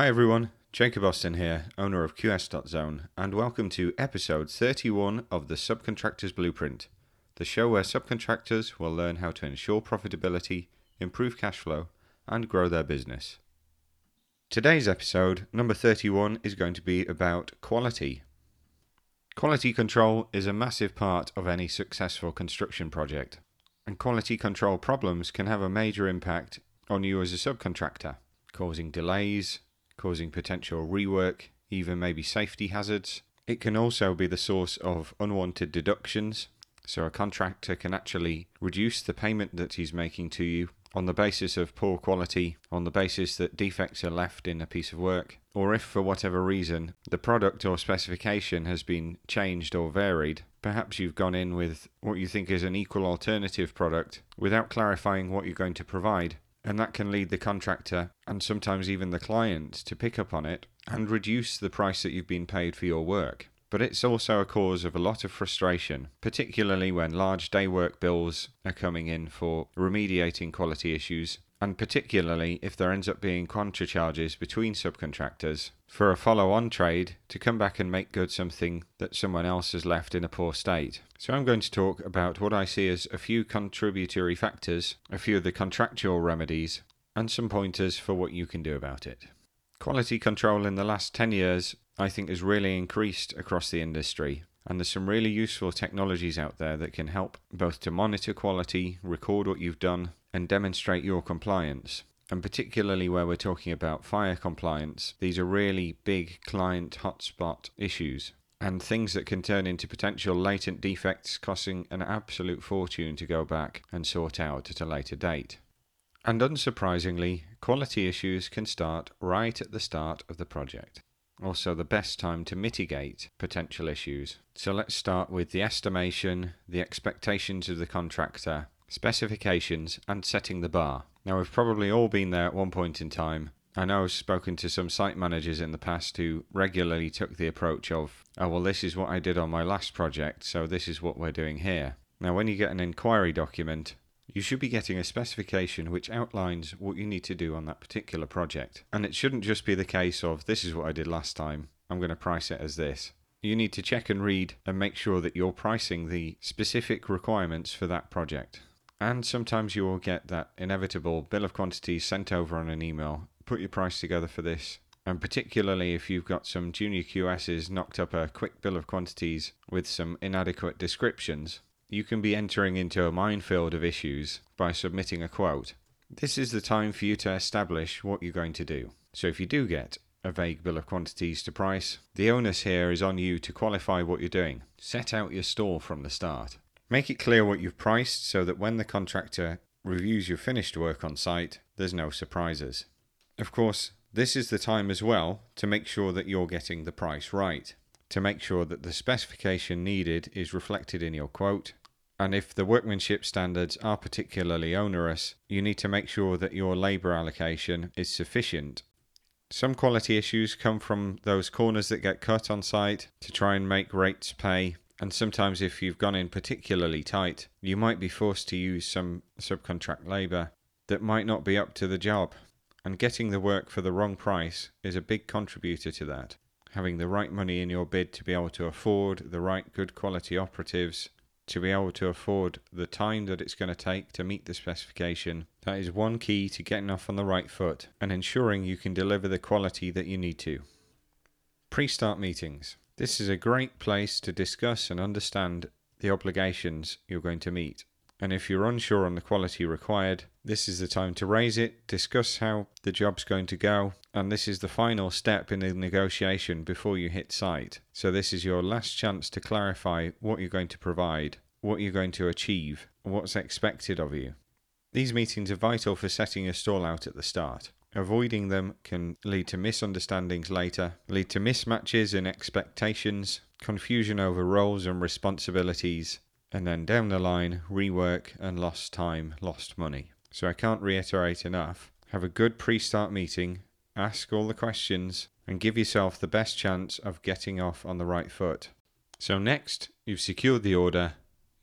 Hi everyone, Jacob Austin here, owner of QS.Zone, and welcome to episode 31 of the Subcontractors Blueprint, the show where subcontractors will learn how to ensure profitability, improve cash flow, and grow their business. Today's episode, number 31, is going to be about quality. Quality control is a massive part of any successful construction project, and quality control problems can have a major impact on you as a subcontractor, causing delays, causing potential rework, even maybe safety hazards. It can also be the source of unwanted deductions, so a contractor can actually reduce the payment that he's making to you on the basis of poor quality, on the basis that defects are left in a piece of work, or if for whatever reason the product or specification has been changed or varied, perhaps you've gone in with what you think is an equal alternative product without clarifying what you're going to provide and that can lead the contractor and sometimes even the client to pick up on it and reduce the price that you've been paid for your work. But it's also a cause of a lot of frustration, particularly when large day work bills are coming in for remediating quality issues, and particularly if there ends up being contra charges between subcontractors for a follow on trade to come back and make good something that someone else has left in a poor state. So, I'm going to talk about what I see as a few contributory factors, a few of the contractual remedies, and some pointers for what you can do about it. Quality control in the last 10 years, I think, has really increased across the industry. And there's some really useful technologies out there that can help both to monitor quality, record what you've done, and demonstrate your compliance. And particularly where we're talking about fire compliance, these are really big client hotspot issues and things that can turn into potential latent defects costing an absolute fortune to go back and sort out at a later date. And unsurprisingly, quality issues can start right at the start of the project. Also, the best time to mitigate potential issues. So, let's start with the estimation, the expectations of the contractor, specifications, and setting the bar. Now, we've probably all been there at one point in time. I know I've spoken to some site managers in the past who regularly took the approach of, oh, well, this is what I did on my last project, so this is what we're doing here. Now, when you get an inquiry document, you should be getting a specification which outlines what you need to do on that particular project. And it shouldn't just be the case of, this is what I did last time, I'm going to price it as this. You need to check and read and make sure that you're pricing the specific requirements for that project. And sometimes you will get that inevitable bill of quantities sent over on an email. Put your price together for this. And particularly if you've got some junior QSs knocked up a quick bill of quantities with some inadequate descriptions, you can be entering into a minefield of issues by submitting a quote. This is the time for you to establish what you're going to do. So if you do get a vague bill of quantities to price, the onus here is on you to qualify what you're doing. Set out your store from the start. Make it clear what you've priced so that when the contractor reviews your finished work on site, there's no surprises. Of course, this is the time as well to make sure that you're getting the price right, to make sure that the specification needed is reflected in your quote. And if the workmanship standards are particularly onerous, you need to make sure that your labour allocation is sufficient. Some quality issues come from those corners that get cut on site to try and make rates pay and sometimes, if you've gone in particularly tight, you might be forced to use some subcontract labour that might not be up to the job. And getting the work for the wrong price is a big contributor to that. Having the right money in your bid to be able to afford the right good quality operatives, to be able to afford the time that it's going to take to meet the specification, that is one key to getting off on the right foot and ensuring you can deliver the quality that you need to. Pre start meetings. This is a great place to discuss and understand the obligations you're going to meet. And if you're unsure on the quality required, this is the time to raise it, discuss how the job's going to go, and this is the final step in the negotiation before you hit site. So, this is your last chance to clarify what you're going to provide, what you're going to achieve, what's expected of you. These meetings are vital for setting your stall out at the start. Avoiding them can lead to misunderstandings later, lead to mismatches in expectations, confusion over roles and responsibilities, and then down the line, rework and lost time, lost money. So I can't reiterate enough. Have a good pre start meeting, ask all the questions, and give yourself the best chance of getting off on the right foot. So, next, you've secured the order,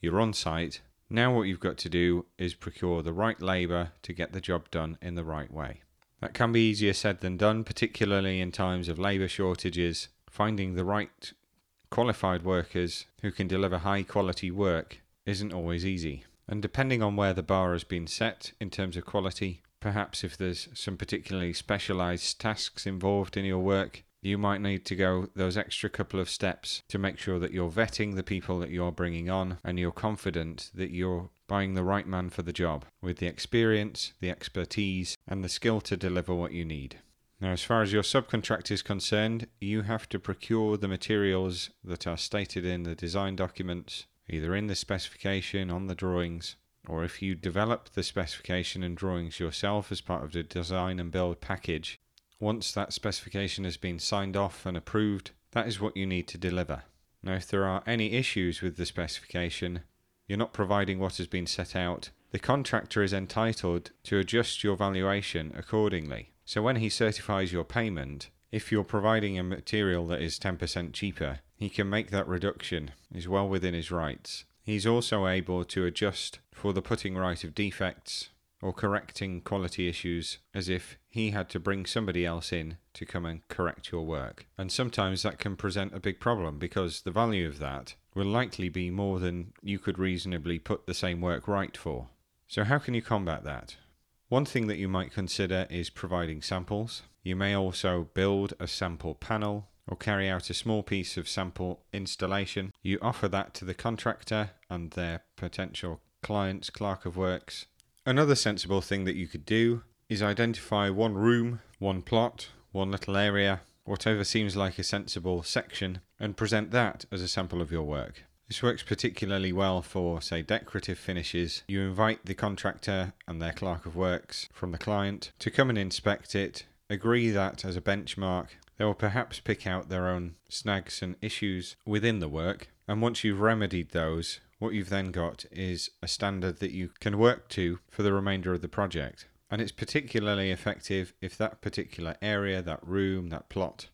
you're on site. Now, what you've got to do is procure the right labour to get the job done in the right way. That can be easier said than done, particularly in times of labour shortages. Finding the right qualified workers who can deliver high quality work isn't always easy. And depending on where the bar has been set in terms of quality, perhaps if there's some particularly specialised tasks involved in your work, you might need to go those extra couple of steps to make sure that you're vetting the people that you're bringing on and you're confident that you're buying the right man for the job with the experience, the expertise, and the skill to deliver what you need. Now, as far as your subcontract is concerned, you have to procure the materials that are stated in the design documents, either in the specification, on the drawings, or if you develop the specification and drawings yourself as part of the design and build package, once that specification has been signed off and approved, that is what you need to deliver. Now, if there are any issues with the specification, you're not providing what has been set out, the contractor is entitled to adjust your valuation accordingly. So when he certifies your payment, if you're providing a material that is 10% cheaper, he can make that reduction, is well within his rights. He's also able to adjust for the putting right of defects or correcting quality issues as if he had to bring somebody else in to come and correct your work. And sometimes that can present a big problem because the value of that will likely be more than you could reasonably put the same work right for. So, how can you combat that? One thing that you might consider is providing samples. You may also build a sample panel or carry out a small piece of sample installation. You offer that to the contractor and their potential clients, clerk of works, Another sensible thing that you could do is identify one room, one plot, one little area, whatever seems like a sensible section, and present that as a sample of your work. This works particularly well for, say, decorative finishes. You invite the contractor and their clerk of works from the client to come and inspect it, agree that as a benchmark, they will perhaps pick out their own snags and issues within the work, and once you've remedied those, what you've then got is a standard that you can work to for the remainder of the project. And it's particularly effective if that particular area, that room, that plot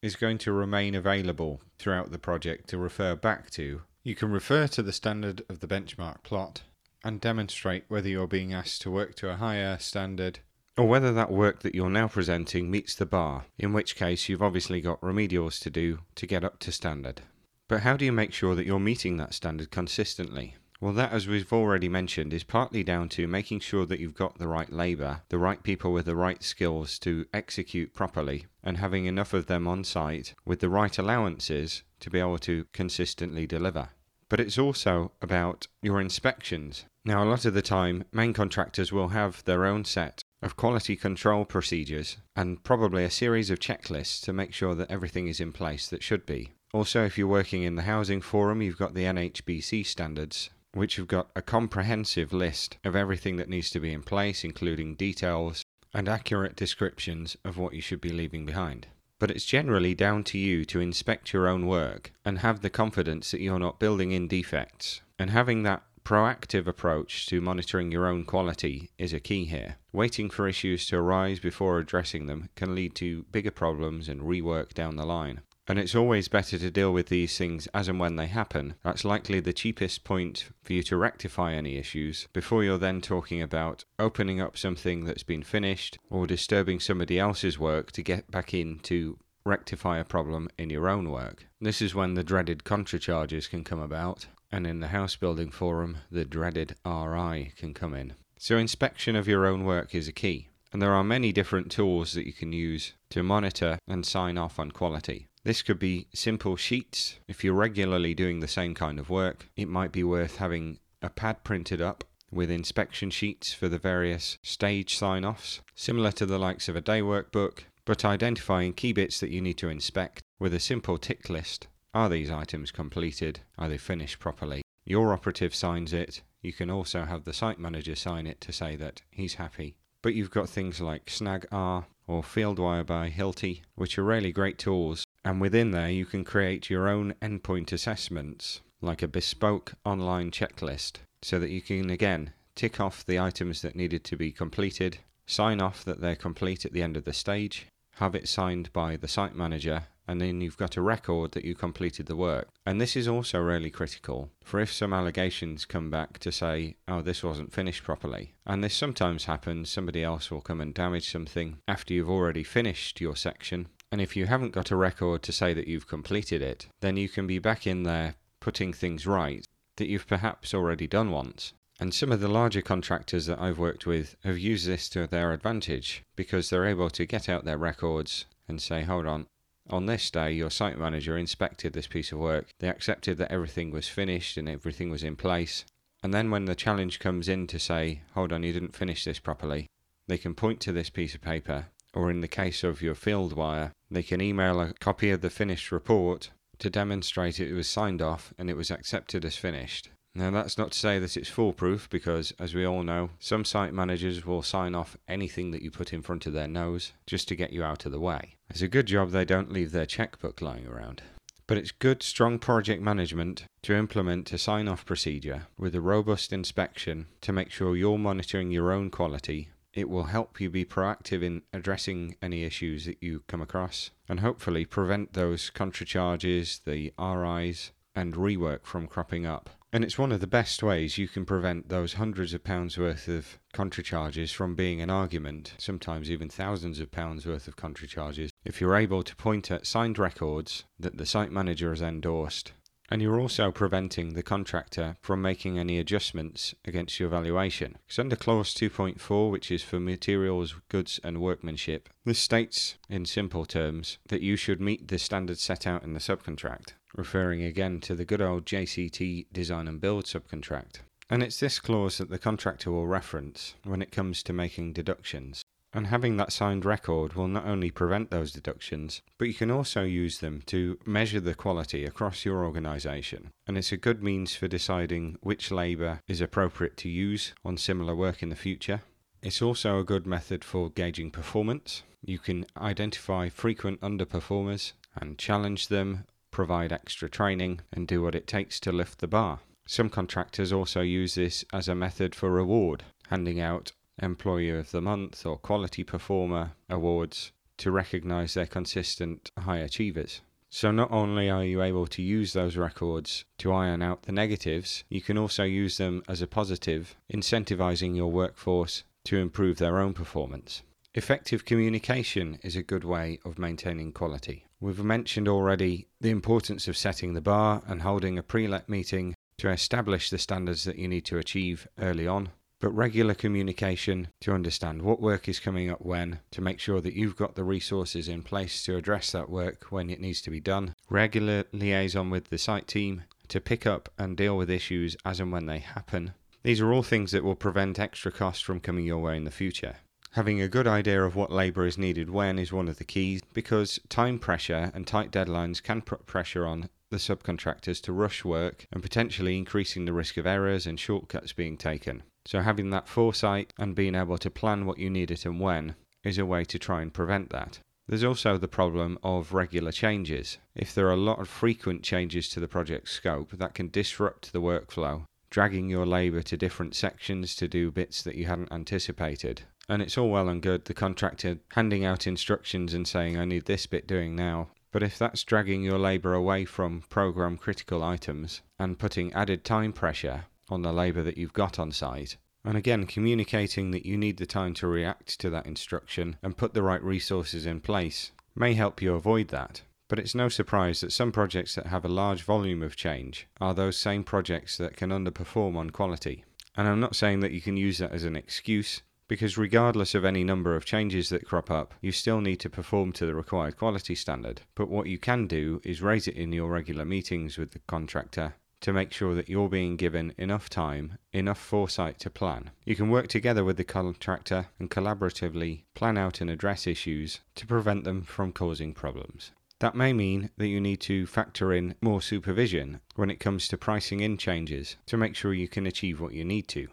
is going to remain available throughout the project to refer back to. You can refer to the standard of the benchmark plot and demonstrate whether you're being asked to work to a higher standard or whether that work that you're now presenting meets the bar, in which case you've obviously got remedials to do to get up to standard. But how do you make sure that you're meeting that standard consistently? Well, that, as we've already mentioned, is partly down to making sure that you've got the right labour, the right people with the right skills to execute properly, and having enough of them on site with the right allowances to be able to consistently deliver. But it's also about your inspections. Now, a lot of the time, main contractors will have their own set of quality control procedures and probably a series of checklists to make sure that everything is in place that should be. Also, if you're working in the housing forum, you've got the NHBC standards, which have got a comprehensive list of everything that needs to be in place, including details and accurate descriptions of what you should be leaving behind. But it's generally down to you to inspect your own work and have the confidence that you're not building in defects. And having that proactive approach to monitoring your own quality is a key here. Waiting for issues to arise before addressing them can lead to bigger problems and rework down the line. And it's always better to deal with these things as and when they happen. That's likely the cheapest point for you to rectify any issues before you're then talking about opening up something that's been finished or disturbing somebody else's work to get back in to rectify a problem in your own work. This is when the dreaded contra charges can come about, and in the house building forum, the dreaded RI can come in. So, inspection of your own work is a key, and there are many different tools that you can use to monitor and sign off on quality. This could be simple sheets. If you're regularly doing the same kind of work, it might be worth having a pad printed up with inspection sheets for the various stage sign offs, similar to the likes of a day workbook, but identifying key bits that you need to inspect with a simple tick list. Are these items completed? Are they finished properly? Your operative signs it. You can also have the site manager sign it to say that he's happy. But you've got things like SnagR or FieldWire by Hilti, which are really great tools and within there, you can create your own endpoint assessments, like a bespoke online checklist, so that you can again tick off the items that needed to be completed, sign off that they're complete at the end of the stage, have it signed by the site manager, and then you've got a record that you completed the work. And this is also really critical for if some allegations come back to say, oh, this wasn't finished properly. And this sometimes happens, somebody else will come and damage something after you've already finished your section. And if you haven't got a record to say that you've completed it, then you can be back in there putting things right that you've perhaps already done once. And some of the larger contractors that I've worked with have used this to their advantage because they're able to get out their records and say, hold on, on this day, your site manager inspected this piece of work. They accepted that everything was finished and everything was in place. And then when the challenge comes in to say, hold on, you didn't finish this properly, they can point to this piece of paper, or in the case of your Fieldwire, they can email a copy of the finished report to demonstrate it was signed off and it was accepted as finished. Now, that's not to say that it's foolproof because, as we all know, some site managers will sign off anything that you put in front of their nose just to get you out of the way. It's a good job they don't leave their checkbook lying around. But it's good, strong project management to implement a sign off procedure with a robust inspection to make sure you're monitoring your own quality. It will help you be proactive in addressing any issues that you come across and hopefully prevent those contra charges, the RIs, and rework from cropping up. And it's one of the best ways you can prevent those hundreds of pounds worth of contra charges from being an argument, sometimes even thousands of pounds worth of contra charges, if you're able to point at signed records that the site manager has endorsed. And you're also preventing the contractor from making any adjustments against your valuation. Because under clause 2.4, which is for materials, goods, and workmanship, this states, in simple terms, that you should meet the standards set out in the subcontract referring again to the good old JCT design and build subcontract. And it's this clause that the contractor will reference when it comes to making deductions. And having that signed record will not only prevent those deductions, but you can also use them to measure the quality across your organisation. And it's a good means for deciding which labour is appropriate to use on similar work in the future. It's also a good method for gauging performance. You can identify frequent underperformers and challenge them provide extra training, and do what it takes to lift the bar. Some contractors also use this as a method for reward, handing out Employee of the Month or Quality Performer awards to recognise their consistent high achievers. So, not only are you able to use those records to iron out the negatives, you can also use them as a positive, incentivising your workforce to improve their own performance. Effective communication is a good way of maintaining quality. We've mentioned already the importance of setting the bar and holding a pre let meeting to establish the standards that you need to achieve early on. But regular communication to understand what work is coming up when, to make sure that you've got the resources in place to address that work when it needs to be done. Regular liaison with the site team to pick up and deal with issues as and when they happen. These are all things that will prevent extra costs from coming your way in the future. Having a good idea of what labour is needed when is one of the keys because time pressure and tight deadlines can put pressure on the subcontractors to rush work and potentially increasing the risk of errors and shortcuts being taken. So, having that foresight and being able to plan what you need it and when is a way to try and prevent that. There's also the problem of regular changes. If there are a lot of frequent changes to the project scope, that can disrupt the workflow, dragging your labour to different sections to do bits that you hadn't anticipated. And it's all well and good the contractor handing out instructions and saying, I need this bit doing now. But if that's dragging your labour away from program critical items and putting added time pressure on the labour that you've got on site, and again communicating that you need the time to react to that instruction and put the right resources in place may help you avoid that. But it's no surprise that some projects that have a large volume of change are those same projects that can underperform on quality. And I'm not saying that you can use that as an excuse, because regardless of any number of changes that crop up, you still need to perform to the required quality standard. But what you can do is raise it in your regular meetings with the contractor to make sure that you're being given enough time, enough foresight to plan. You can work together with the contractor and collaboratively plan out and address issues to prevent them from causing problems. That may mean that you need to factor in more supervision when it comes to pricing in changes to make sure you can achieve what you need to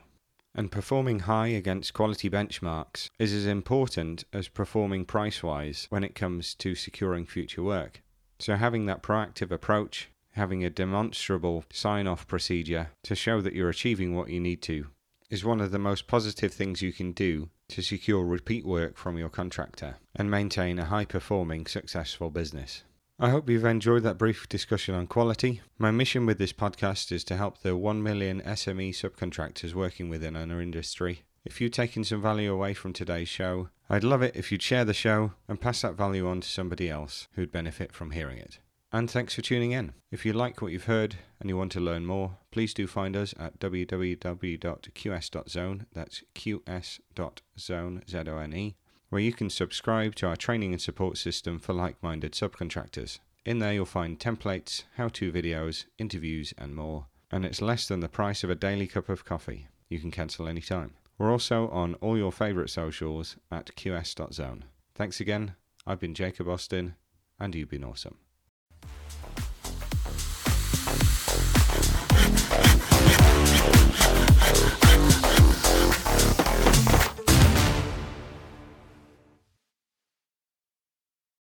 and performing high against quality benchmarks is as important as performing price wise when it comes to securing future work. So, having that proactive approach, having a demonstrable sign off procedure to show that you're achieving what you need to, is one of the most positive things you can do to secure repeat work from your contractor and maintain a high performing, successful business. I hope you've enjoyed that brief discussion on quality. My mission with this podcast is to help the 1 million SME subcontractors working within our industry. If you've taken some value away from today's show, I'd love it if you'd share the show and pass that value on to somebody else who'd benefit from hearing it. And thanks for tuning in. If you like what you've heard and you want to learn more, please do find us at www.qs.zone, that's qs.zone, Z-O-N-E, where you can subscribe to our training and support system for like minded subcontractors. In there, you'll find templates, how to videos, interviews, and more. And it's less than the price of a daily cup of coffee. You can cancel anytime. We're also on all your favourite socials at qs.zone. Thanks again. I've been Jacob Austin, and you've been awesome.